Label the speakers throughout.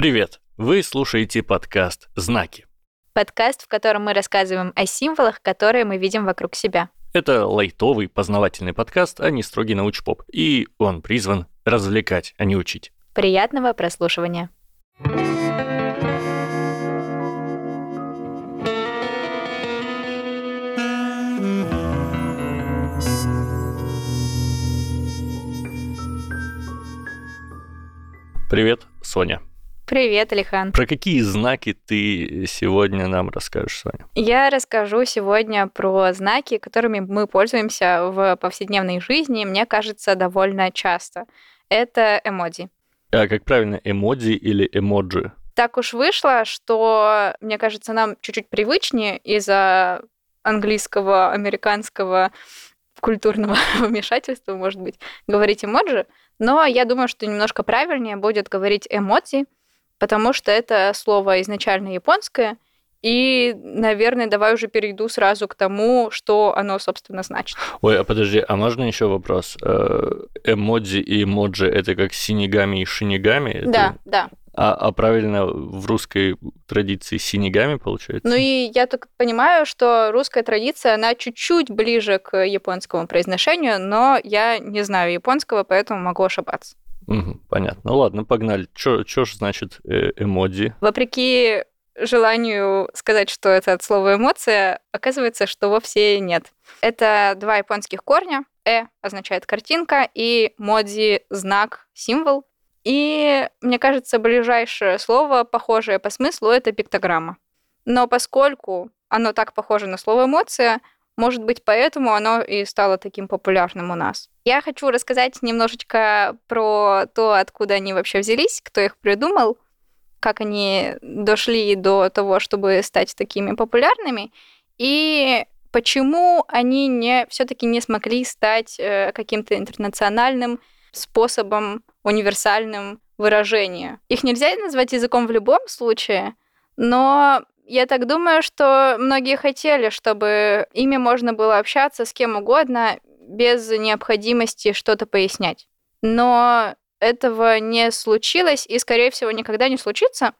Speaker 1: Привет! Вы слушаете подкаст «Знаки».
Speaker 2: Подкаст, в котором мы рассказываем о символах, которые мы видим вокруг себя.
Speaker 1: Это лайтовый познавательный подкаст, а не строгий научпоп. И он призван развлекать, а не учить.
Speaker 2: Приятного прослушивания.
Speaker 1: Привет, Соня.
Speaker 2: Привет, Алихан.
Speaker 1: Про какие знаки ты сегодня нам расскажешь, Соня?
Speaker 2: Я расскажу сегодня про знаки, которыми мы пользуемся в повседневной жизни, мне кажется, довольно часто. Это эмодзи.
Speaker 1: А как правильно, эмодзи или эмоджи?
Speaker 2: Так уж вышло, что, мне кажется, нам чуть-чуть привычнее из-за английского, американского культурного вмешательства, может быть, говорить эмоджи, но я думаю, что немножко правильнее будет говорить эмодзи, потому что это слово изначально японское, и, наверное, давай уже перейду сразу к тому, что оно, собственно, значит.
Speaker 1: Ой, а подожди, а можно еще вопрос? Э, эмодзи и эмоджи это как синигами и шинигами? Это...
Speaker 2: Да, да.
Speaker 1: А, а правильно в русской традиции синигами получается?
Speaker 2: Ну и я так понимаю, что русская традиция, она чуть-чуть ближе к японскому произношению, но я не знаю японского, поэтому могу ошибаться.
Speaker 1: Понятно. Ну ладно, погнали. Что ж значит э эмодзи?
Speaker 2: Вопреки желанию сказать, что это от слова эмоция, оказывается, что вовсе нет. Это два японских корня. Э означает картинка, и модзи – знак, символ. И, мне кажется, ближайшее слово, похожее по смыслу, это пиктограмма. Но поскольку оно так похоже на слово эмоция, может быть, поэтому оно и стало таким популярным у нас. Я хочу рассказать немножечко про то, откуда они вообще взялись, кто их придумал, как они дошли до того, чтобы стать такими популярными, и почему они не все-таки не смогли стать э, каким-то интернациональным способом универсальным выражения. Их нельзя назвать языком в любом случае, но я так думаю, что многие хотели, чтобы ими можно было общаться с кем угодно без необходимости что-то пояснять. Но этого не случилось и, скорее всего, никогда не случится.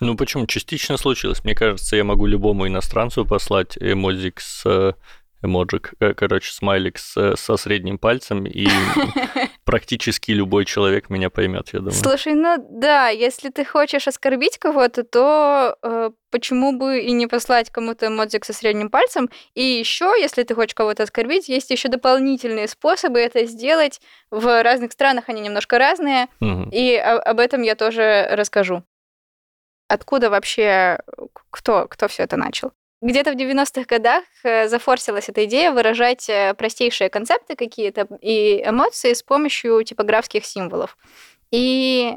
Speaker 1: Ну почему? Частично случилось. Мне кажется, я могу любому иностранцу послать эмодзик с эмоджик, э, короче, смайлик с, со средним пальцем, и практически любой человек меня поймет, я думаю.
Speaker 2: Слушай, ну да, если ты хочешь оскорбить кого-то, то э, почему бы и не послать кому-то эмоджик со средним пальцем? И еще, если ты хочешь кого-то оскорбить, есть еще дополнительные способы это сделать. В разных странах они немножко разные,
Speaker 1: Мгм.
Speaker 2: и о- об этом я тоже расскажу. Откуда вообще кто, кто все это начал? Где-то в 90-х годах э, зафорсилась эта идея выражать э, простейшие концепты какие-то и эмоции с помощью типографских символов. И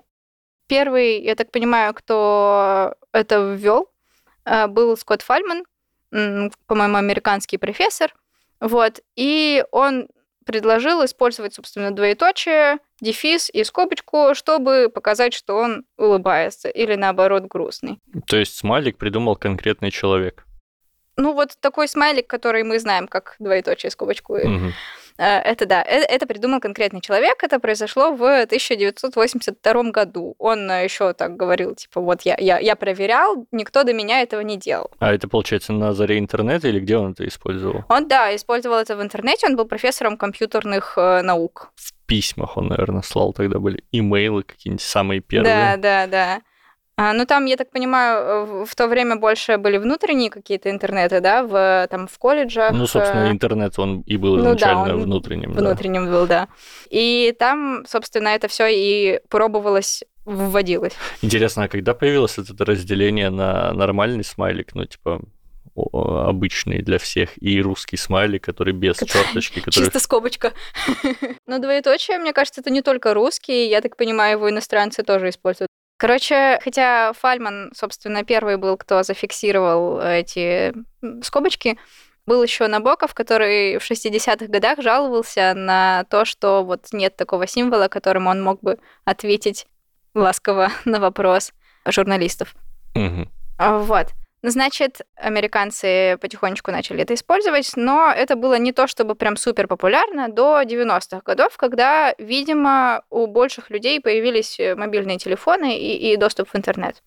Speaker 2: первый, я так понимаю, кто это ввел, э, был Скотт Фальман, по-моему, американский профессор. Вот. И он предложил использовать, собственно, двоеточие, дефис и скобочку, чтобы показать, что он улыбается или, наоборот, грустный.
Speaker 1: То есть смайлик придумал конкретный человек.
Speaker 2: Ну, вот такой смайлик, который мы знаем как двоеточие, скобочку. э,
Speaker 1: Мгм.
Speaker 2: Это да, э- это придумал конкретный человек. Это произошло в 1982 году. Он еще так говорил, типа, вот я, я, я проверял, никто до меня этого не делал.
Speaker 1: А это, получается, на заре интернета или где он это использовал?
Speaker 2: Он, да, использовал это в интернете, он был профессором компьютерных э, наук.
Speaker 1: В письмах он, наверное, слал тогда были. Имейлы какие-нибудь самые первые.
Speaker 2: Да, да, да. А, ну, там, я так понимаю, в- то время больше были внутренние какие-то интернеты, да, в, там, в колледжах.
Speaker 1: Ну, собственно,
Speaker 2: э,
Speaker 1: интернет, он и был
Speaker 2: Ну да,
Speaker 1: изначально
Speaker 2: он
Speaker 1: внутренним. да.
Speaker 2: внутренним был, да. И там, собственно, это все и пробовалось, вводилось.
Speaker 1: Интересно, а когда появилось это разделение на нормальный смайлик, ну, типа, обычный для всех, и русский смайлик, который без черточки, который...
Speaker 2: Чисто скобочка. Но двоеточие, мне кажется, это не только русский, я так понимаю, его иностранцы тоже используют. Короче, хотя Фальман, собственно, первый был, кто зафиксировал эти скобочки, был еще Набоков, который в 60-х годах жаловался на то, что вот нет такого символа, которым он мог бы ответить ласково на вопрос журналистов. А, Вот. Значит, американцы потихонечку начали это использовать, но это было не то чтобы прям супер популярно до 90-х годов, когда, видимо, у больших людей появились э, мобильные телефоны и, и доступ в интернет.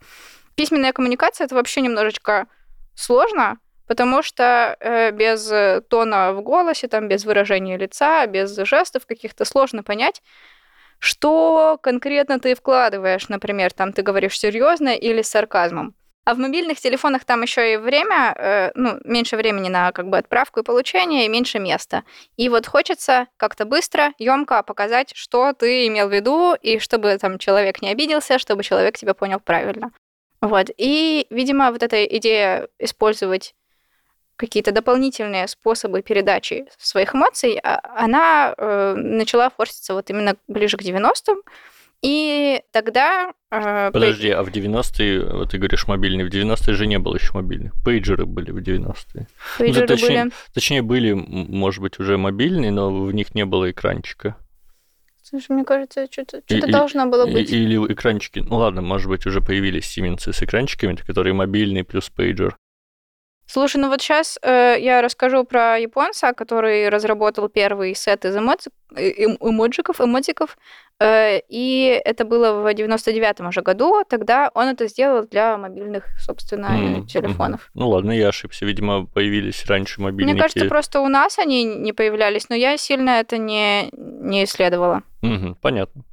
Speaker 2: Письменная коммуникация это вообще немножечко сложно, потому что э, без тона в голосе, там, без выражения лица, без жестов каких-то сложно понять, что конкретно ты вкладываешь, например, там ты говоришь серьезно или с сарказмом. А в мобильных телефонах там еще и время, э, ну, меньше времени на как бы отправку и получение, и меньше места. И вот хочется как-то быстро, емко показать, что ты имел в виду, и чтобы там человек не обиделся, чтобы человек тебя понял правильно. Вот. И, видимо, вот эта идея использовать какие-то дополнительные способы передачи своих эмоций, а, она э, начала форситься вот именно ближе к 90-м. И тогда...
Speaker 1: Э, Подожди, а в 90-е, вот ты говоришь мобильный, в 90-е же не было еще мобильных. Пейджеры были в 90-е.
Speaker 2: Пейджеры
Speaker 1: ну, точнее,
Speaker 2: были.
Speaker 1: Точнее, были, может быть, уже мобильные, но в них не было экранчика.
Speaker 2: Слушай, мне кажется, что-то, что должно было быть.
Speaker 1: Или экранчики. Ну ладно, может быть, уже появились Сименсы с экранчиками, которые мобильные плюс пейджер.
Speaker 2: Слушай, ну вот сейчас э, я расскажу про японца, который разработал первый сет из эмоци... эм... эмоджиков, эмотиков, э, и это было в 99-м уже году, тогда он это сделал для мобильных, собственно, mm-hmm. телефонов.
Speaker 1: Ну ладно, я ошибся, видимо, появились раньше мобильники.
Speaker 2: Мне кажется, просто у нас они не появлялись, но я сильно это не, не исследовала.
Speaker 1: Mm-hmm, понятно.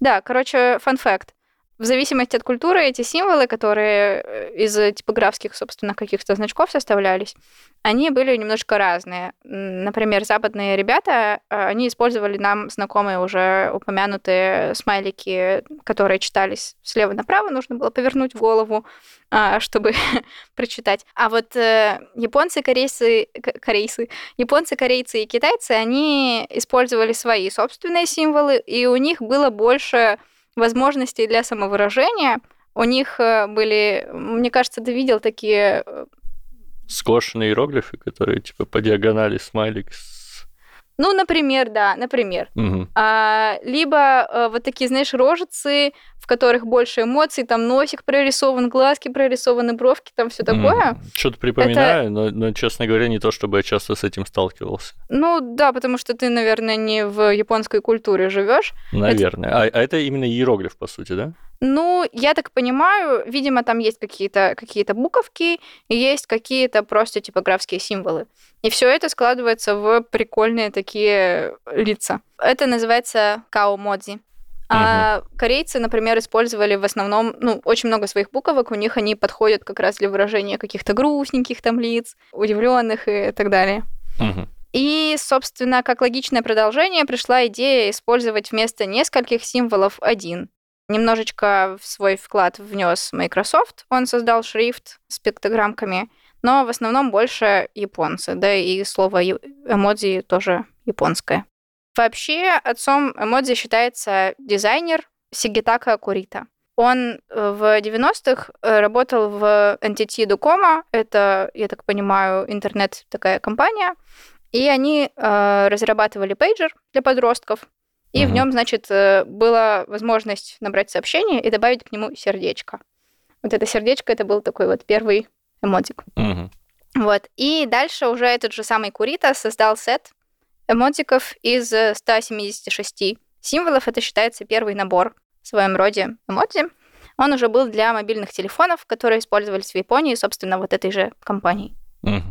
Speaker 2: Да, короче, фан-факт в зависимости от культуры эти символы, которые э, из типографских, собственно, каких-то значков составлялись, они были немножко разные. Например, западные ребята, э, они использовали нам знакомые уже упомянутые смайлики, которые читались слева направо, нужно было повернуть голову, а, чтобы прочитать. А вот э, японцы, корейцы, корейцы, японцы, корейцы и китайцы, они использовали свои собственные символы, и у них было больше возможностей для самовыражения. У них э, были, мне кажется, ты видел такие... Э,
Speaker 1: Скошенные иероглифы, которые типа по диагонали смайлик с
Speaker 2: ну, например, да, например.
Speaker 1: Угу.
Speaker 2: А, либо а, вот такие, знаешь, рожицы, в которых больше эмоций, там носик прорисован, глазки прорисованы, бровки, там все такое.
Speaker 1: Что-то припоминаю, Это... но, но, честно говоря, не то, чтобы я часто с этим сталкивался.
Speaker 2: Ну, да, потому что ты, наверное, не в японской культуре живешь.
Speaker 1: Наверное. Это... А, а это именно иероглиф, по сути, да?
Speaker 2: Ну, я так понимаю, видимо, там есть какие-то какие буковки, есть какие-то просто типографские символы. И все это складывается в прикольные такие лица. Это называется као-модзи. А угу. корейцы, например, использовали в основном, ну, очень много своих буквок, у них они подходят как раз для выражения каких-то грустненьких там лиц, удивленных и так далее.
Speaker 1: Угу.
Speaker 2: И, собственно, как логичное продолжение пришла идея использовать вместо нескольких символов один. Немножечко в свой вклад внес Microsoft. Он создал шрифт с пиктограммками, но в основном больше японцы, да и слово эмодзи тоже японское. Вообще отцом эмодзи считается дизайнер Сигитака Курита. Он э, в 90-х э, работал в NTT Docomo, это, я так понимаю, интернет такая компания, и они э, разрабатывали пейджер для подростков, и mm-hmm. в нем, значит, э, была возможность набрать сообщение и добавить к нему сердечко. Вот это сердечко, это был такой вот первый эмотик.
Speaker 1: Mm-hmm.
Speaker 2: Вот. И дальше уже этот же самый Курита создал сет эмотиков из 176 символов. Это считается первый набор в своем роде эмодзи. Он уже был для мобильных телефонов, которые использовались в Японии, собственно, вот этой же компанией.
Speaker 1: Mm-hmm.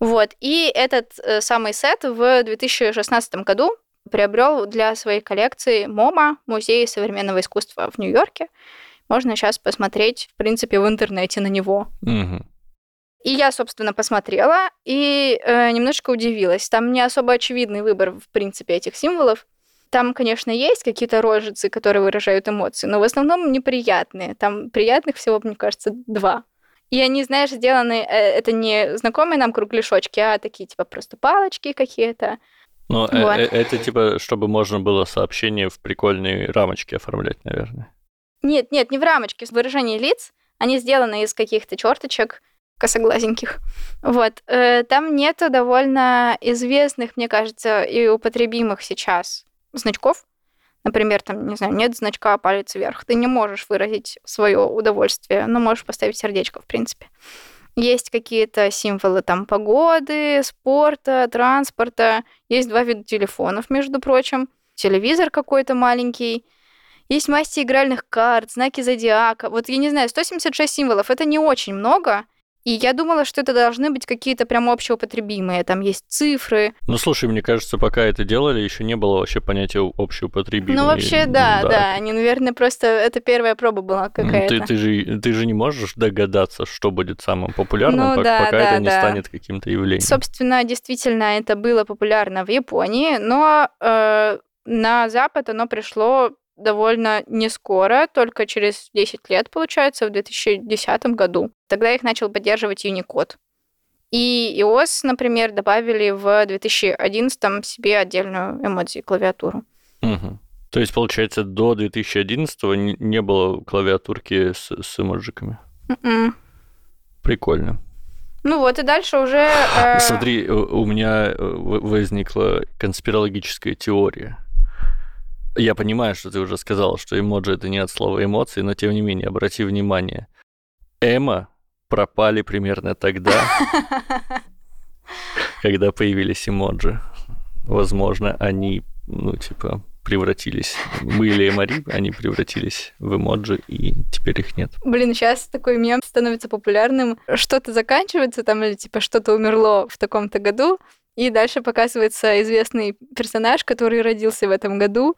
Speaker 2: Вот. И этот э, самый сет в 2016 году приобрел для своей коллекции МОМА, Музей современного искусства в Нью-Йорке. Можно сейчас посмотреть, в принципе, в интернете на него.
Speaker 1: Угу.
Speaker 2: И я, собственно, посмотрела и э, немножко удивилась. Там не особо очевидный выбор, в принципе, этих символов. Там, конечно, есть какие-то рожицы, которые выражают эмоции, но в основном неприятные. Там приятных всего, мне кажется, два. И они, знаешь, сделаны, э, это не знакомые нам кругляшочки, а такие, типа, просто палочки какие-то.
Speaker 1: Ну, э, вот. это типа, чтобы можно было сообщение в прикольные рамочки оформлять, наверное.
Speaker 2: Нет, нет, не в рамочке, в выражении лиц. Они сделаны из каких-то черточек косоглазеньких. Вот. Э, там нету довольно известных, мне кажется, и употребимых сейчас значков. Например, там, не знаю, нет значка палец вверх. Ты не можешь выразить свое удовольствие, но можешь поставить сердечко, в принципе. Есть какие-то символы там погоды, спорта, транспорта. Есть два вида телефонов, между прочим. Телевизор какой-то маленький. Есть масти игральных карт, знаки зодиака. Вот я не знаю, 176 символов это не очень много, и я думала, что это должны быть какие-то прям общеупотребимые. Там есть цифры.
Speaker 1: Ну, слушай, мне кажется, пока это делали, еще не было вообще понятия общеупотребимые.
Speaker 2: Ну, вообще, да, да. да. Они, наверное, просто... Это первая проба была какая-то.
Speaker 1: Ты, ты, же, ты же не можешь догадаться, что будет самым популярным, ну, пока, да, пока да, это не да. станет каким-то явлением.
Speaker 2: Собственно, действительно, это было популярно в Японии, но э, на Запад оно пришло довольно не скоро, только через 10 лет, получается, в 2010 году. Тогда их начал поддерживать Unicode. И iOS, например, добавили в 2011 себе отдельную эмодзи клавиатуру.
Speaker 1: Угу. То есть, получается, до 2011 не было клавиатурки с, с эмоджиками? Mm-mm. М-м. Прикольно.
Speaker 2: Ну вот, и дальше уже...
Speaker 1: Э... Смотри, у меня э, возникла конспирологическая теория. Я понимаю, что ты уже сказал, что эмоджи это не от слова эмоции, но тем не менее, обрати внимание. Эмо пропали примерно тогда, когда появились эмоджи. Возможно, они, ну, типа, превратились. Были эмори, они превратились в эмоджи, и теперь их нет.
Speaker 2: Блин, сейчас такой мем становится популярным. Что-то заканчивается там, или типа что-то умерло в таком-то году, и дальше показывается известный персонаж, который родился в этом году.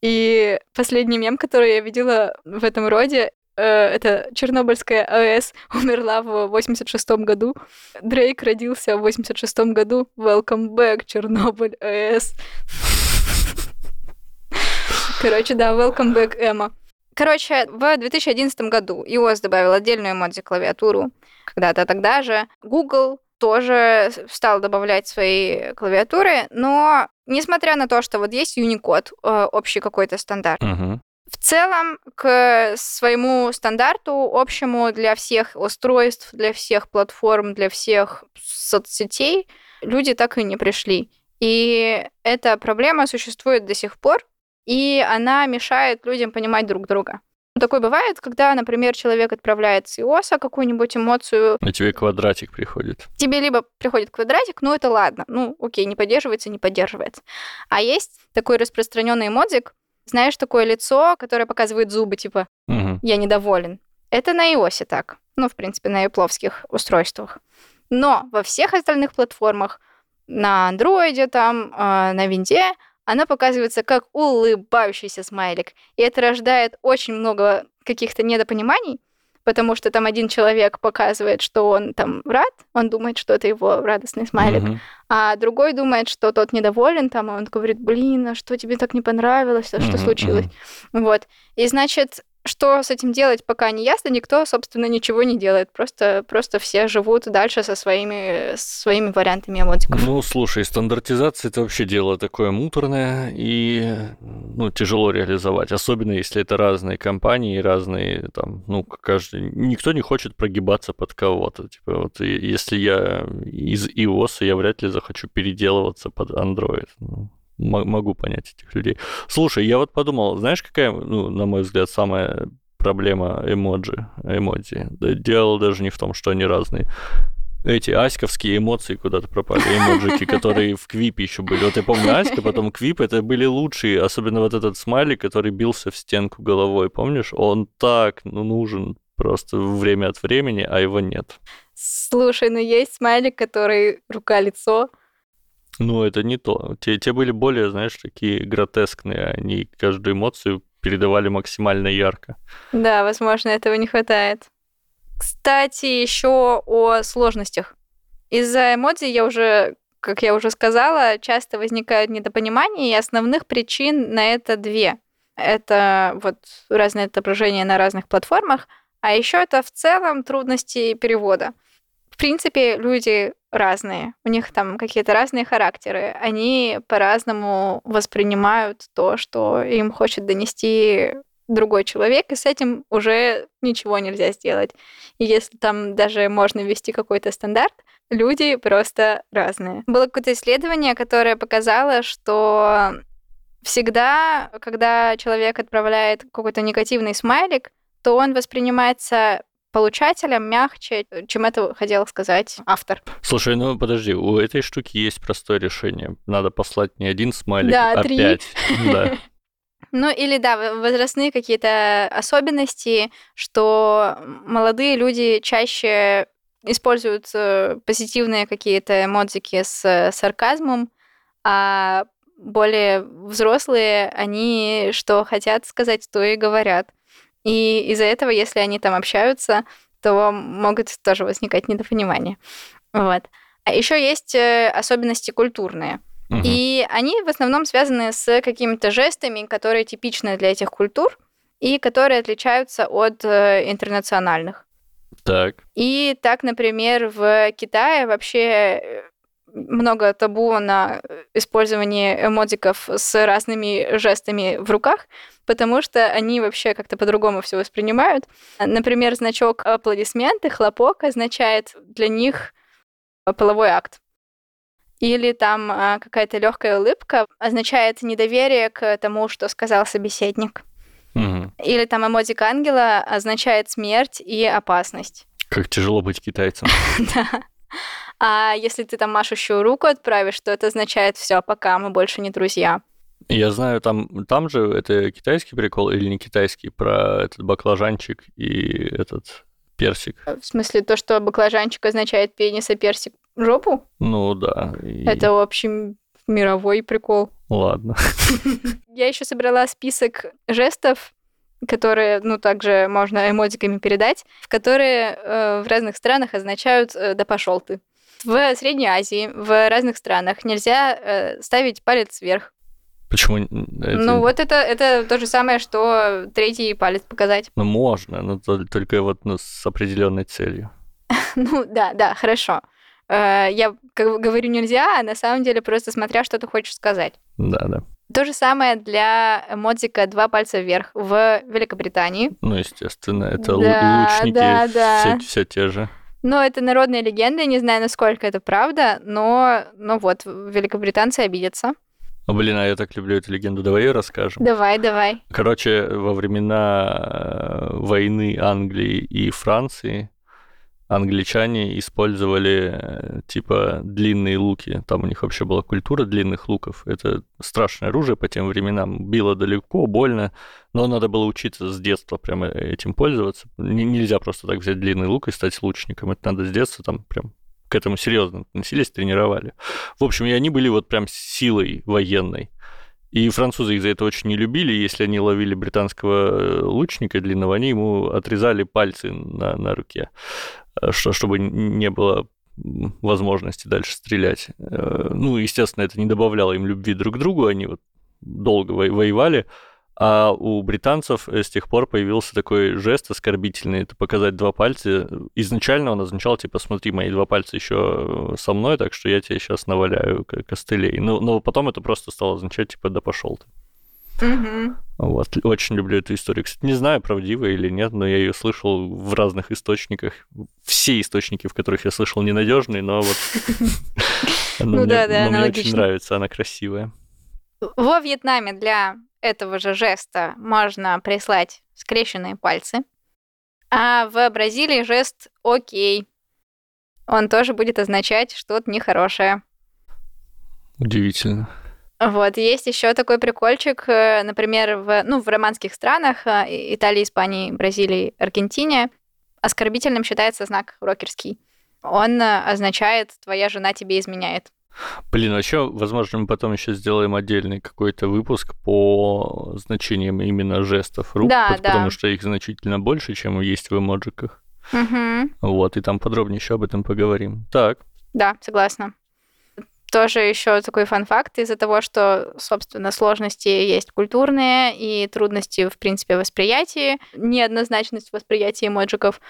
Speaker 2: И последний мем, который я видела в этом роде, э, это Чернобыльская АЭС умерла в 86 году. Дрейк родился в 86 году. Welcome back, Чернобыль АЭС. Короче, да, welcome back, Эмма. Короче, в 2011 году iOS добавил отдельную эмодзи клавиатуру. Когда-то тогда же Google тоже стал добавлять свои клавиатуры, но несмотря на то, что вот есть Unicode, э, общий какой-то стандарт,
Speaker 1: uh-huh.
Speaker 2: в целом к своему стандарту общему для всех устройств, для всех платформ, для всех соцсетей люди так и не пришли. И эта проблема существует до сих пор, и она мешает людям понимать друг друга. Такое бывает, когда, например, человек отправляет с iOS какую-нибудь эмоцию.
Speaker 1: А тебе квадратик приходит.
Speaker 2: Тебе либо приходит квадратик, ну это ладно. Ну, окей, не поддерживается, не поддерживается. А есть такой распространенный эмодзик, знаешь, такое лицо, которое показывает зубы, типа
Speaker 1: угу.
Speaker 2: «я недоволен». Это на iOS так. Ну, в принципе, на ипловских устройствах. Но во всех остальных платформах, на андроиде, там, э, на винде, она показывается как улыбающийся смайлик. И это рождает очень много каких-то недопониманий, потому что там один человек показывает, что он там рад, он думает, что это его радостный смайлик, uh-huh. а другой думает, что тот недоволен, там, и он говорит, блин, а что тебе так не понравилось, а что uh-huh, случилось? Uh-huh. Вот. И значит, что с этим делать, пока не ясно, никто, собственно, ничего не делает. Просто, просто все живут дальше со своими, своими вариантами эмодиков.
Speaker 1: Ну, слушай, стандартизация это вообще дело такое муторное и ну, тяжело реализовать, особенно если это разные компании, разные там, ну, каждый... Никто не хочет прогибаться под кого-то. Типа вот если я из iOS, я вряд ли захочу переделываться под Android. Ну, могу понять этих людей. Слушай, я вот подумал, знаешь, какая, ну, на мой взгляд, самая проблема эмоджи, эмодзи? Дело даже не в том, что они разные. Эти аськовские эмоции куда-то пропали, эмоджики, которые в Квипе еще были. Вот я помню Аська, потом Квип, это были лучшие, особенно вот этот смайлик, который бился в стенку головой, помнишь? Он так ну, нужен просто время от времени, а его нет.
Speaker 2: Слушай, ну есть смайлик, который рука-лицо,
Speaker 1: ну, это не то. Те, те были более, знаешь, такие гротескные. Они каждую эмоцию передавали максимально ярко.
Speaker 2: Да, возможно, этого не хватает. Кстати, еще о сложностях. Из-за эмодзи я уже, как я уже сказала, часто возникают недопонимания, и основных причин на это две. Это вот разные отображения на разных платформах, а еще это в целом трудности перевода. В принципе, люди разные, у них там какие-то разные характеры, они по-разному воспринимают то, что им хочет донести другой человек, и с этим уже ничего нельзя сделать. И если там даже можно ввести какой-то стандарт, люди просто разные. Было какое-то исследование, которое показало, что всегда, когда человек отправляет какой-то негативный смайлик, то он воспринимается получателям мягче, чем это хотел сказать автор.
Speaker 1: Слушай, ну подожди, у этой штуки есть простое решение. Надо послать не один смайлик,
Speaker 2: Да,
Speaker 1: а
Speaker 2: три.
Speaker 1: пять. Да.
Speaker 2: Ну или да, возрастные какие-то особенности, что молодые люди чаще используют э, позитивные какие-то эмодзики с э, сарказмом, а более взрослые, они что хотят сказать, то и говорят. И из-за этого, если они там общаются, то могут тоже возникать недопонимания. Вот. А еще есть э, особенности культурные.
Speaker 1: Мгм.
Speaker 2: И они в основном связаны с какими-то жестами, которые типичны для этих культур и которые отличаются от э, интернациональных.
Speaker 1: Так.
Speaker 2: И так, например, в Китае вообще э, много табу на использование эмодиков с разными жестами в руках, потому что они вообще как-то по-другому все воспринимают. Например, значок аплодисменты, хлопок означает для них половой акт. Или там а, какая-то легкая улыбка означает недоверие к тому, что сказал собеседник.
Speaker 1: Мгм.
Speaker 2: Или там эмодик ангела означает смерть и опасность.
Speaker 1: Как тяжело быть китайцем.
Speaker 2: Да. А если ты там машущую руку отправишь, то это означает все, пока мы больше не друзья.
Speaker 1: Я знаю, там, там же это китайский прикол или не китайский про этот баклажанчик и этот персик.
Speaker 2: В смысле, то, что баклажанчик означает пенис, а персик жопу,
Speaker 1: Ну да. и-
Speaker 2: это общий мировой прикол.
Speaker 1: Ладно.
Speaker 2: Я еще собрала список жестов, которые, ну, также можно эмодиками передать, в которые э, в разных странах означают э, «да пошел ты». В Средней Азии, в разных странах нельзя э, ставить палец вверх.
Speaker 1: Почему? это-
Speaker 2: Ну, вот это, это то же самое, что третий палец показать.
Speaker 1: Ну, можно, но то- только вот ну, с определенной целью.
Speaker 2: Ну, да, да, хорошо. Э, Я как говорю нельзя, а на самом деле просто смотря, что ты хочешь сказать.
Speaker 1: Да, да.
Speaker 2: То же самое для эмодзика «два пальца вверх» в Великобритании.
Speaker 1: Ну, естественно, это
Speaker 2: Да,
Speaker 1: лучники
Speaker 2: да, да.
Speaker 1: все, те же.
Speaker 2: Но это народная легенда, не знаю, насколько это правда, но, но вот, великобританцы обидятся.
Speaker 1: А, блин, а я так люблю эту легенду. Давай ее расскажем.
Speaker 2: Давай, давай.
Speaker 1: Короче, во времена э, войны Англии и Франции англичане использовали э, типа длинные луки. Там у них вообще была культура длинных луков. Это страшное оружие по тем временам. Било далеко, больно, но надо было учиться с детства прямо этим пользоваться. Н- нельзя просто так взять длинный лук и стать лучником. Это надо с детства там прям к этому серьезно относились, тренировали. В общем, и они были вот прям силой военной. И французы их за это очень не любили. Если они ловили британского э, лучника длинного, они ему отрезали пальцы на, на руке, что, чтобы не было возможности дальше стрелять. Э, Ну, естественно, это не добавляло им любви друг к другу, они вот долго во- воевали. А у британцев э, с тех пор появился такой жест оскорбительный, это показать два пальца. Изначально он означал, типа, смотри, мои два пальца еще со мной, так что я тебе сейчас наваляю ко- костылей. Ну, но потом это просто стало означать, типа, да пошел ты. Вот. Очень люблю эту историю. Кстати, не знаю, правдивая или нет, но я ее слышал в разных источниках. Все источники, в которых я слышал, ненадежные, но вот... она
Speaker 2: Ну
Speaker 1: мне- очень нравится, она красивая.
Speaker 2: Во Вьетнаме для этого же жеста можно прислать скрещенные пальцы. А в Бразилии жест «Окей». Он тоже будет означать что-то нехорошее.
Speaker 1: Удивительно.
Speaker 2: Вот, есть еще такой прикольчик, э, например, в, ну, в романских странах, э, Италии, Испании, Бразилии, Аргентине, оскорбительным считается знак рокерский. Он э, означает «твоя жена тебе изменяет».
Speaker 1: Блин, вообще, возможно, мы потом еще сделаем отдельный какой-то выпуск по значениям именно жестов рук,
Speaker 2: Да,
Speaker 1: пот-
Speaker 2: да.
Speaker 1: потому что их значительно больше, чем есть в эмоджиках.
Speaker 2: Мгм.
Speaker 1: Вот, и там подробнее еще об этом поговорим. Так,
Speaker 2: Да, согласна. Тоже еще такой фан-факт из-за того, что, собственно, сложности есть культурные и трудности, в принципе, восприятия, неоднозначность восприятия эмоджиков.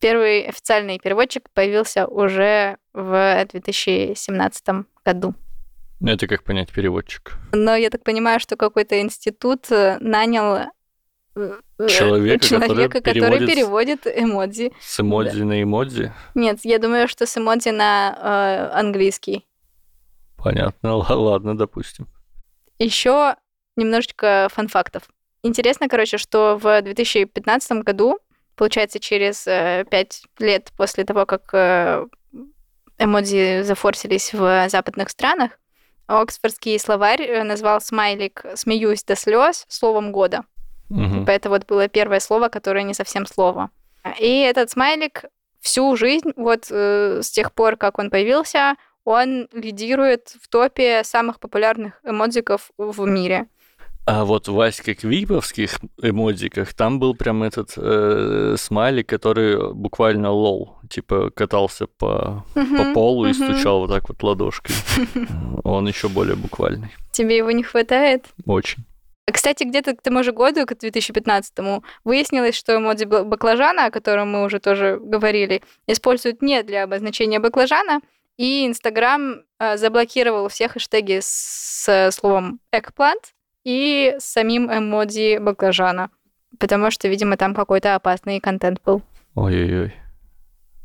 Speaker 2: Первый официальный переводчик появился уже в 2017 году.
Speaker 1: это как понять переводчик.
Speaker 2: Но я так понимаю, что какой-то институт э, нанял э, э,
Speaker 1: Человека, который
Speaker 2: человека, который
Speaker 1: переводит с-
Speaker 2: переводит эмодзи.
Speaker 1: С эмодзи на эмодзи?
Speaker 2: Нет, я думаю, что с эмодзи на э, английский.
Speaker 1: Понятно, ладно, допустим.
Speaker 2: Еще немножечко фан-фактов. Интересно, короче, что в 2015 году получается, через э, пять лет после того, как э, эмодзи зафорсились в западных странах, Оксфордский словарь э, назвал смайлик «смеюсь до слез» словом года. Угу. Это вот было первое слово, которое не совсем слово. И этот смайлик всю жизнь, вот э, с тех пор, как он появился, он лидирует в топе самых популярных эмодзиков в мире.
Speaker 1: А вот в Ваське Квиповских эмодзиках там был прям этот э, смайлик, который буквально лол, типа катался по, uh-huh, по полу uh-huh. и стучал вот так вот ладошкой. Он еще более буквальный.
Speaker 2: Тебе его не хватает?
Speaker 1: Очень.
Speaker 2: Кстати, где-то к тому же году, к 2015-му, выяснилось, что эмодзи баклажана, о котором мы уже тоже говорили, используют не для обозначения баклажана, и Инстаграм э, заблокировал все хэштеги с словом eggplant, и с самим эмодзи баклажана. Потому что, видимо, там какой-то опасный контент был.
Speaker 1: Ой-ой-ой.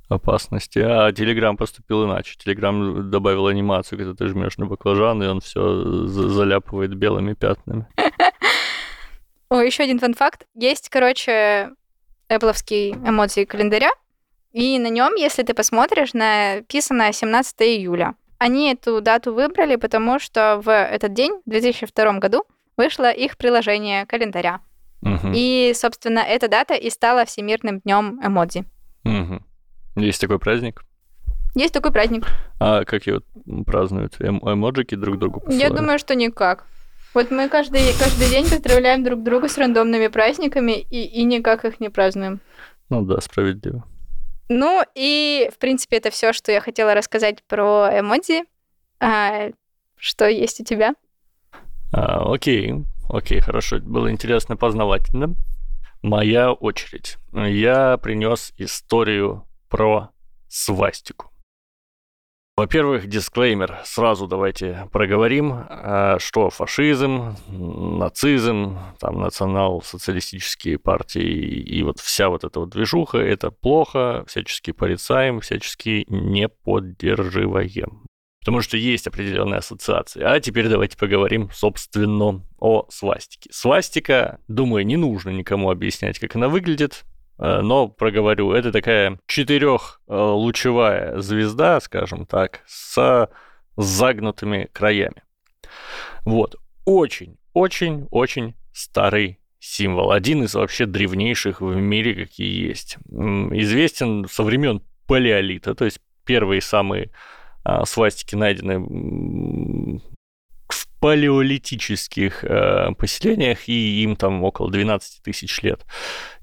Speaker 1: Опасности. А Телеграм поступил иначе. Телеграм добавил анимацию, когда ты жмешь на баклажан, и он все заляпывает белыми пятнами.
Speaker 2: О, еще один фан-факт. Есть, короче, Apple эмодзи календаря, и на нем, если ты посмотришь, написано 17 июля. Они эту дату выбрали, потому что в этот день, в 2002 году, вышло их приложение календаря. Угу. И, собственно, эта дата и стала Всемирным днем эмодзи.
Speaker 1: Угу. Есть такой праздник?
Speaker 2: Есть такой праздник.
Speaker 1: А как его празднуют? Эм эмоджики друг другу посылают?
Speaker 2: Я думаю, что никак. Вот мы каждый, каждый день поздравляем друг друга с рандомными праздниками и, и никак их не празднуем.
Speaker 1: Ну да, справедливо.
Speaker 2: Ну и, в принципе, это все, что я хотела рассказать про эмодзи. А, что есть у тебя?
Speaker 1: А, окей, окей, хорошо. Было интересно познавательно. Моя очередь. Я принес историю про свастику. Во-первых, дисклеймер. Сразу давайте проговорим, а, что фашизм, нацизм, там национал-социалистические партии и вот вся вот эта вот движуха, это плохо, всячески порицаем, всячески не поддерживаем потому что есть определенные ассоциации. А теперь давайте поговорим, собственно, о свастике. Свастика, думаю, не нужно никому объяснять, как она выглядит, но проговорю, это такая четырехлучевая звезда, скажем так, с загнутыми краями. Вот. Очень, очень, очень старый символ. Один из вообще древнейших в мире, какие есть. Известен со времен палеолита, то есть первые самые а, свастики найдены в палеолитических э, поселениях, и им там около 12 тысяч лет.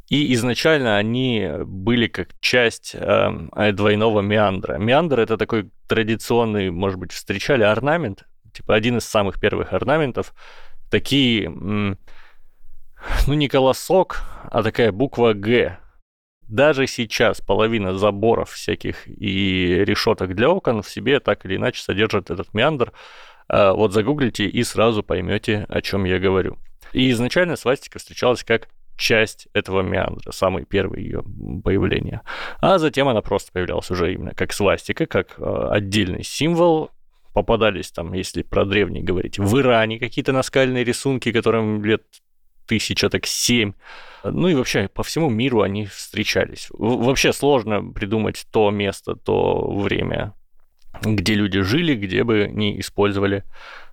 Speaker 1: И изначально они были как часть э, двойного меандра. Меандр это такой традиционный, может быть, встречали орнамент, типа один из самых первых орнаментов. Такие, ну не колосок, а такая буква Г даже сейчас половина заборов всяких и решеток для окон в себе так или иначе содержат этот меандр. А, вот загуглите и сразу поймете, о чем я говорю. И изначально свастика встречалась как часть этого меандра, самый первый ее появление. А затем она просто появлялась уже именно как свастика, как а, отдельный символ. Попадались там, если про древние говорить, в Иране какие-то наскальные рисунки, которым лет тысяча, так семь. Ну и вообще по всему миру они встречались. Вообще сложно придумать то место, то время, где люди жили, где бы не использовали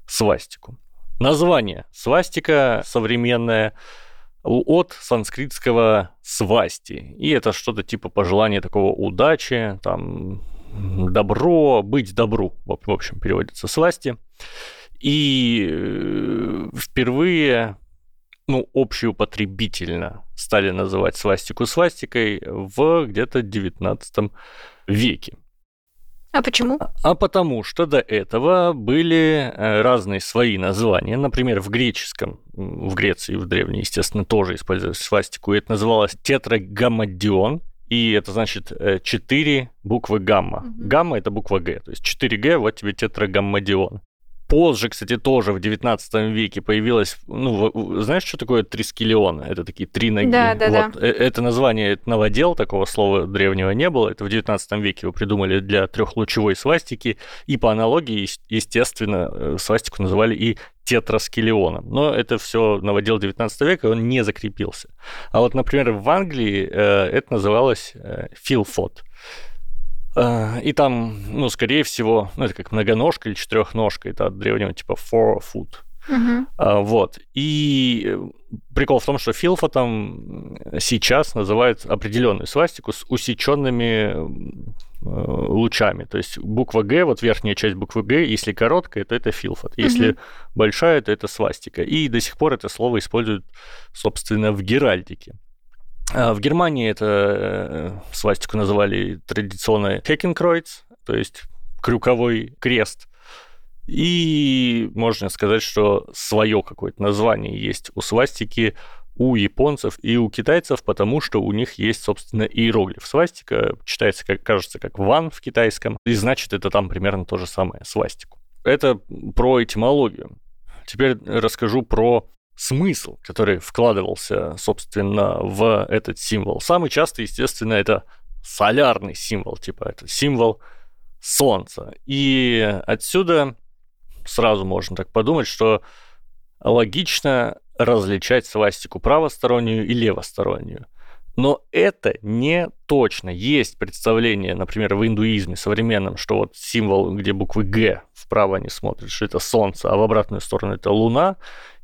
Speaker 1: свастику. Название свастика современное от санскритского свасти. И это что-то типа пожелания такого удачи, там добро, быть добру, в общем, переводится свасти. И э, впервые ну, общеупотребительно стали называть свастику свастикой в где-то 19 веке.
Speaker 2: А почему?
Speaker 1: А потому что до этого были э, разные свои названия. Например, в греческом, в Греции, в древней, естественно, тоже использовали свастику. И это называлось тетрагаммадион. И это значит 4 э, буквы гамма. Угу. Гамма это буква Г. То есть 4Г, вот тебе тетрагаммадион. Позже, кстати, тоже в 19 веке появилось, ну, знаешь, что такое трискелион? Это такие три ноги.
Speaker 2: Да, да,
Speaker 1: вот. да. Э, это название это новодел, такого слова древнего не было. Это в 19 веке его придумали для трехлучевой свастики. И по аналогии, естественно, э, свастику называли и тетраскелионом. Но это все наводил 19 век, и он не закрепился. А вот, например, в Англии э, это называлось филфот. Э, и там, ну, скорее всего, ну, это как многоножка или четырехножка, это от древнего типа four foot. Uh-huh. А, вот. И э, прикол в том, что филфотом сейчас называют определенную свастику с усеченными э, лучами. То есть буква Г, вот верхняя часть буквы Г, если короткая, то это филфот. Если uh-huh. большая, то это свастика. И до сих пор это слово используют, собственно, в геральдике. А в Германии это э, свастику называли традиционно Хекенкройц, то есть крюковой крест. И можно сказать, что свое какое-то название есть у свастики у японцев и у китайцев, потому что у них есть, собственно, иероглиф. Свастика читается, как кажется, как ван в китайском, и значит, это там примерно то же самое, свастику. Это про этимологию. Теперь расскажу про смысл, который вкладывался, собственно, в этот символ. Самый частый, естественно, это солярный символ, типа это символ Солнца. И отсюда сразу можно так подумать, что логично различать свастику правостороннюю и левостороннюю. Но это не точно. Есть представление, например, в индуизме современном, что вот символ, где буквы Г вправо они смотрят, что это Солнце, а в обратную сторону это Луна.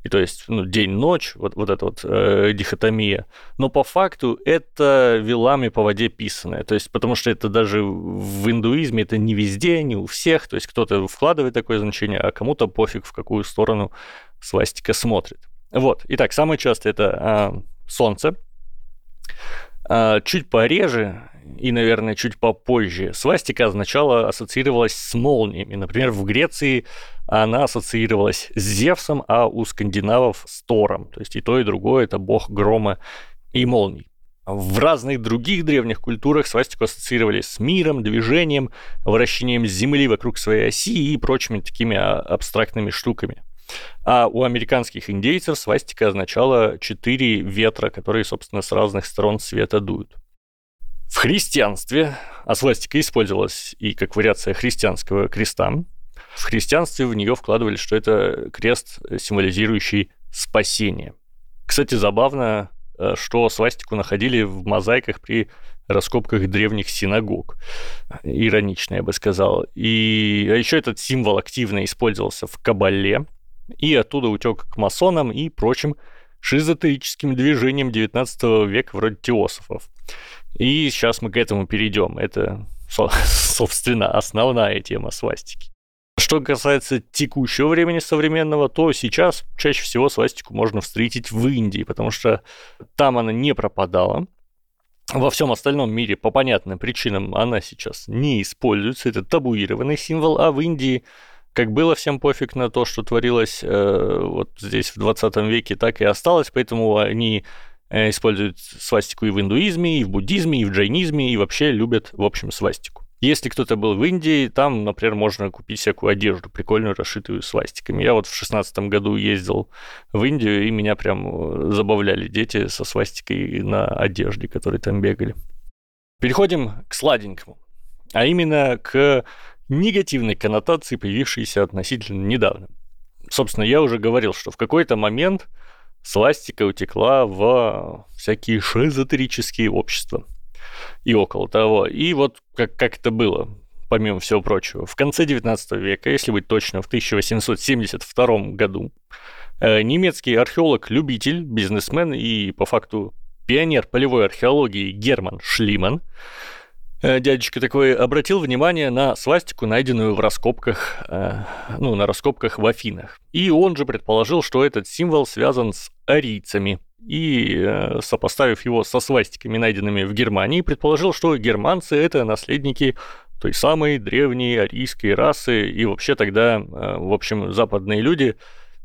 Speaker 1: И то есть ну, день-ночь, вот, вот эта вот э, дихотомия. Но по факту это вилами по воде писанное. То есть потому что это даже в индуизме это не везде, не у всех. То есть кто-то вкладывает такое значение, а кому-то пофиг, в какую сторону свастика смотрит. Вот. Итак, самое частое это э, Солнце. Э, чуть пореже и, наверное, чуть попозже свастика означала, ассоциировалась с молниями. Например, в Греции она ассоциировалась с Зевсом, а у скандинавов с Тором. То есть и то, и другое – это бог грома и молний. В разных других древних культурах свастику ассоциировали с миром, движением, вращением Земли вокруг своей оси и прочими такими а, абстрактными штуками. А у американских индейцев свастика означала четыре ветра, которые, собственно, с разных сторон света дуют. В христианстве, а свастика использовалась и как вариация христианского креста, в христианстве в нее вкладывали, что это крест, символизирующий спасение. Кстати, забавно, э, что свастику находили в мозаиках при раскопках древних синагог. Иронично, я бы сказал. И а еще этот символ активно использовался в Кабале, и оттуда утек к масонам и прочим шизотерическим движениям 19 века вроде теософов. И сейчас мы к этому перейдем. Это, собственно, основная тема свастики. Что касается текущего времени современного, то сейчас чаще всего свастику можно встретить в Индии, потому что там она не пропадала. Во всем остальном мире по понятным причинам она сейчас не используется, это табуированный символ, а в Индии как было всем пофиг на то, что творилось э, вот здесь в 20 веке, так и осталось, поэтому они используют свастику и в индуизме, и в буддизме, и в джайнизме, и вообще любят, в общем, свастику. Если кто-то был в Индии, там, например, можно купить всякую одежду, прикольную, расшитую свастиками. Я вот в шестнадцатом году ездил в Индию, и меня прям э, забавляли дети со свастикой на одежде, которые там бегали. Переходим к сладенькому, а именно к негативной коннотации, появившейся относительно недавно. Собственно, я уже говорил, что в какой-то момент свастика утекла в всякие шизотерические общества – и около того. И вот как, как это было, помимо всего прочего. В конце 19 века, если быть точно, в 1872 году, э, немецкий археолог-любитель, бизнесмен и по факту пионер полевой археологии Герман Шлиман дядечка такой обратил внимание на свастику, найденную в раскопках, э, ну, на раскопках в Афинах. И он же предположил, что этот символ связан с арийцами – и, э, сопоставив его со свастиками, найденными в Германии, предположил, что германцы — это наследники той самой древней арийской расы, и вообще тогда, э, в общем, западные люди,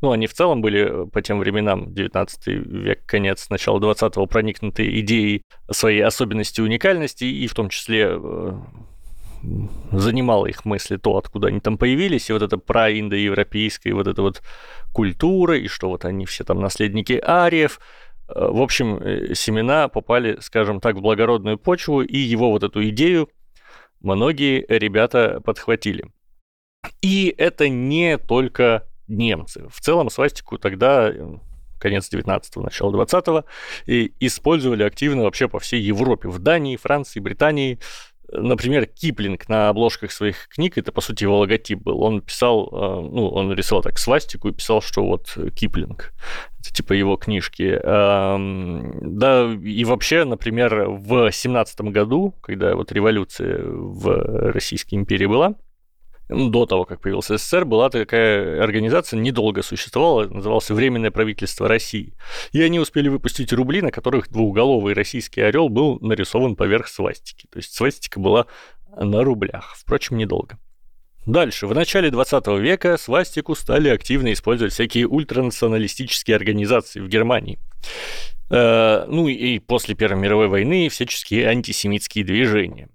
Speaker 1: ну, они в целом были по тем временам, 19 век, конец, начало 20-го, проникнуты идеей своей особенности уникальности, и в том числе э, занимало их мысли то, откуда они там появились, и вот это проиндоевропейская, вот эта вот культура, и что вот они все там наследники ариев, Э, в общем, э, семена попали, скажем так, в благородную почву, и его вот эту идею многие ребята подхватили. И это не только немцы. В целом свастику тогда конец 19-го, начало 20-го, и использовали активно вообще по всей Европе, в Дании, Франции, Британии. Например, Киплинг на обложках своих книг, это, по сути, его логотип был. Он писал, э, ну, он рисовал так свастику и писал, что вот Киплинг. Это типа его книжки. Да, и вообще, например, в 17 году, когда вот революция в Российской империи была, до того, как появился СССР, была такая организация, недолго существовала, называлась Временное правительство России. И они успели выпустить рубли, на которых двухголовый российский орел был нарисован поверх свастики. То есть свастика была на рублях. Впрочем, недолго. Дальше. В начале 20 века свастику стали активно использовать всякие ультранационалистические организации в Германии. Э, ну и после Первой мировой войны всяческие антисемитские движения.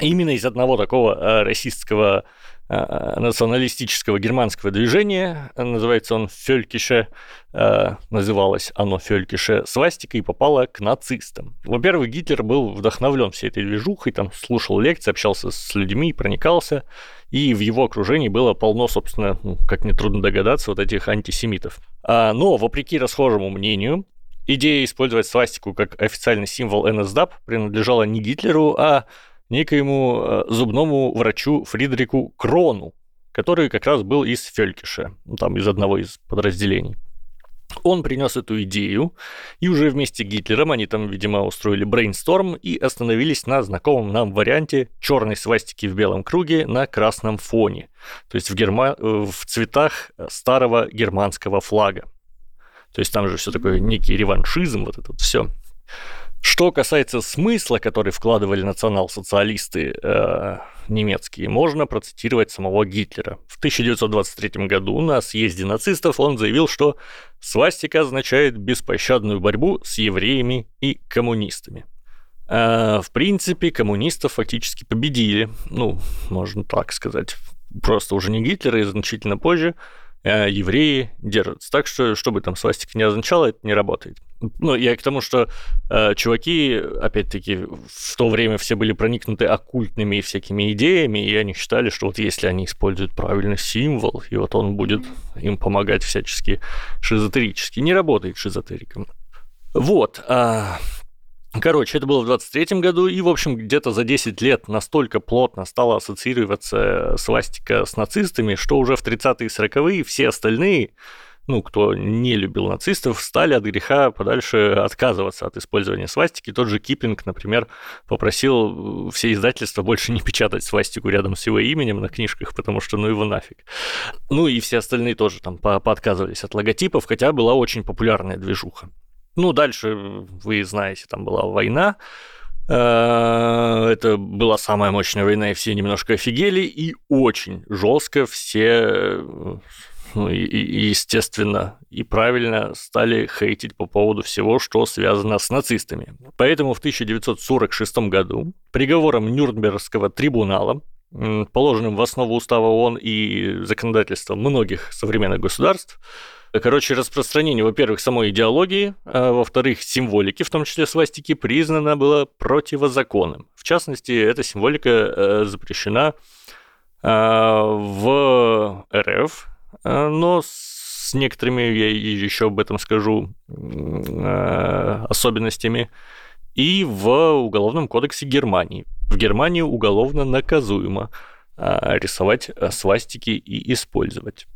Speaker 1: Именно из одного такого э, расистского э, националистического германского движения, называется он Фелькише, э, называлось оно Фелькише, свастика и попало к нацистам. Во-первых, Гитлер был вдохновлен всей этой движухой, там слушал лекции, общался с людьми, проникался, и в его окружении было полно, собственно, ну, как нетрудно догадаться, вот этих антисемитов. А, но, вопреки расхожему мнению, идея использовать свастику как официальный символ НСДАП принадлежала не Гитлеру, а некоему э, зубному врачу Фридрику Крону, который как раз был из Фелькиша, ну, там из одного из подразделений. Он принес эту идею, и уже вместе с Гитлером они там, видимо, устроили брейнсторм и остановились на знакомом нам варианте черной свастики в белом круге на красном фоне, то есть в, герма... Э, в цветах старого германского флага. То есть там же все такое некий реваншизм, вот это вот все. Что касается смысла, который вкладывали национал-социалисты э, немецкие, можно процитировать самого Гитлера. В 1923 году на съезде нацистов он заявил, что свастика означает беспощадную борьбу с евреями и коммунистами. Э, в принципе, коммунистов фактически победили, ну, можно так сказать. Просто уже не Гитлера и значительно позже – евреи держатся. Так что, что бы там свастика не означало, это не работает. Ну, я к тому, что э, чуваки, опять-таки, в то время все были проникнуты оккультными всякими идеями, и они считали, что вот если они используют правильный символ, и вот он будет им помогать всячески шизотерически. Не работает шизотериком. Вот. А, Короче, это было в 23 году, и, в общем, где-то за 10 лет настолько плотно стала ассоциироваться свастика с нацистами, что уже в 30-е и 40-е все остальные, ну, кто не любил нацистов, стали от греха подальше отказываться от использования свастики. Тот же Киплинг, например, попросил все издательства больше не печатать свастику рядом с его именем на книжках, потому что ну его нафиг. Ну и все остальные тоже там поотказывались от логотипов, хотя была очень популярная движуха. Ну, дальше, вы знаете, там была война, э, это была самая мощная война, и все немножко офигели, и очень жестко все, ну, и, и, естественно, и правильно стали хейтить по поводу всего, что связано с нацистами. Поэтому в 1946 году приговором Нюрнбергского трибунала, положенным в основу устава ООН и законодательства многих современных государств, Короче, распространение, во-первых, самой идеологии, а во-вторых, символики, в том числе свастики, признано было противозаконным. В частности, эта символика э, запрещена э, в РФ, э, но с некоторыми, я еще об этом скажу, особенностями, и в Уголовном кодексе Германии. В Германии уголовно наказуемо рисовать свастики и использовать.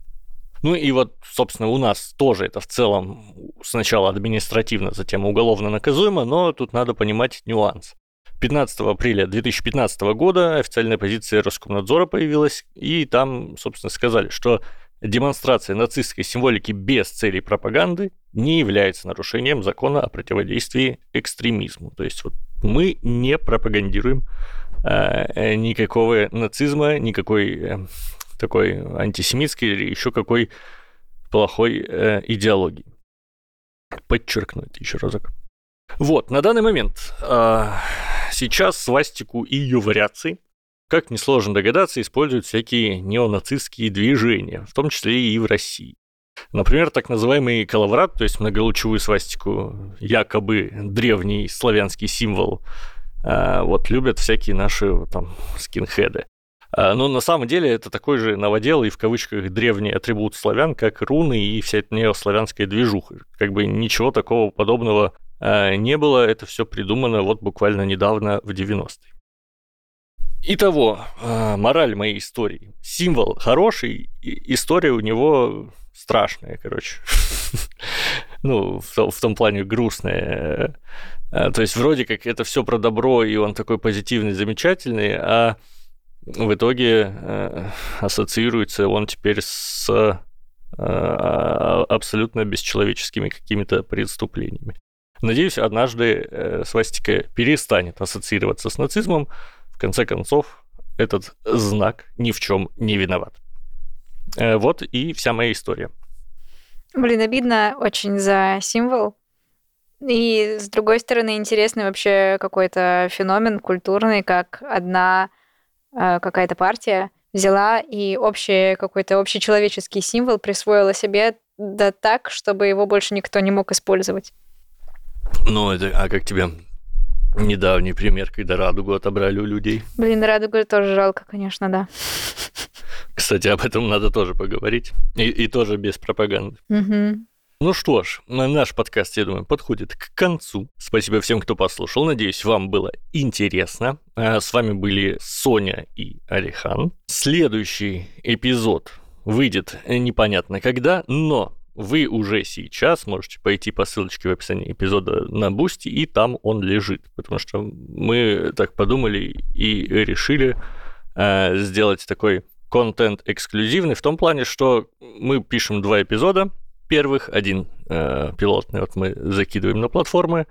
Speaker 1: Ну и вот, собственно, у нас тоже это в целом сначала административно, затем уголовно наказуемо, но тут надо понимать нюанс. 15 апреля 2015 года официальная позиция Роскомнадзора появилась, и там, собственно, сказали, что демонстрация нацистской символики без целей пропаганды не является нарушением закона о противодействии экстремизму. То есть вот мы не пропагандируем э, никакого нацизма, никакой э, такой антисемитской или еще какой плохой э, идеологии. Подчеркну это еще разок. Вот, на данный момент э, сейчас свастику и ее вариации, как несложно догадаться, используют всякие неонацистские движения, в том числе и в России. Например, так называемый коловрат, то есть многолучевую свастику, якобы древний славянский символ, э, вот любят всякие наши там скинхеды. А, но на самом деле это такой же новодел и в кавычках древний атрибут славян, как руны и вся эта неославянская движуха. Как бы ничего такого подобного а, не было, это все придумано вот буквально недавно в 90-е. Итого, а, мораль моей истории. Символ хороший, история у него страшная, короче. ну, в том плане грустная. То есть вроде как это все про добро, и он такой позитивный, замечательный, а в итоге э, ассоциируется он теперь с э, абсолютно бесчеловеческими какими-то преступлениями. Надеюсь, однажды э, свастика перестанет ассоциироваться с нацизмом. В конце концов, этот знак ни в чем не виноват. Э, вот и вся моя история.
Speaker 2: Блин, обидно очень за символ. И с другой стороны, интересный вообще какой-то феномен культурный, как одна какая-то партия взяла и общий какой-то общечеловеческий символ присвоила себе да так, чтобы его больше никто не мог использовать.
Speaker 1: Ну, это, а как тебе недавний пример, когда радугу отобрали у людей?
Speaker 2: Блин, радугу тоже жалко, конечно, да.
Speaker 1: Кстати, об этом надо тоже поговорить. И, и тоже без пропаганды.
Speaker 2: Угу.
Speaker 1: Ну что ж, наш подкаст, я думаю, подходит к концу. Спасибо всем, кто послушал. Надеюсь, вам было интересно. А, с вами были Соня и Алихан. Следующий эпизод выйдет непонятно когда, но вы уже сейчас можете пойти по ссылочке в описании эпизода на Бусти, и там он лежит. Потому что мы так подумали и решили э, сделать такой контент эксклюзивный в том плане, что мы пишем два эпизода, первых, один э, пилотный вот мы закидываем на платформы,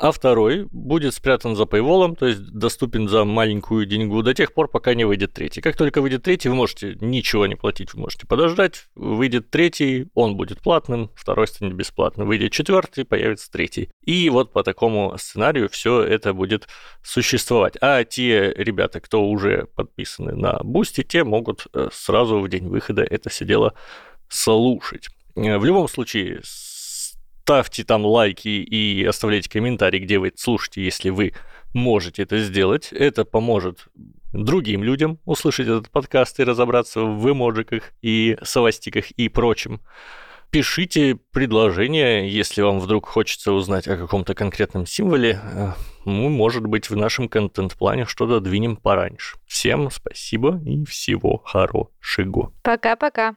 Speaker 1: а второй будет спрятан за paywall, то есть доступен за маленькую деньгу до тех пор, пока не выйдет третий. Как только выйдет третий, вы можете ничего не платить, вы можете подождать, выйдет третий, он будет платным, второй станет бесплатным, выйдет четвертый, появится третий. И вот по такому сценарию все это будет существовать. А те ребята, кто уже подписаны на Бусти, те могут э, сразу в день выхода это все дело слушать. Э, в любом случае, ставьте там лайки и оставляйте комментарии, где вы слушаете, если вы можете это сделать. Это поможет другим людям услышать этот подкаст и разобраться в эможиках и совастиках и прочем. Пишите предложения, если вам вдруг хочется узнать о каком-то конкретном символе. Э, мы, может быть, в нашем контент-плане что-то двинем пораньше. Всем спасибо и всего хорошего.
Speaker 2: Пока-пока.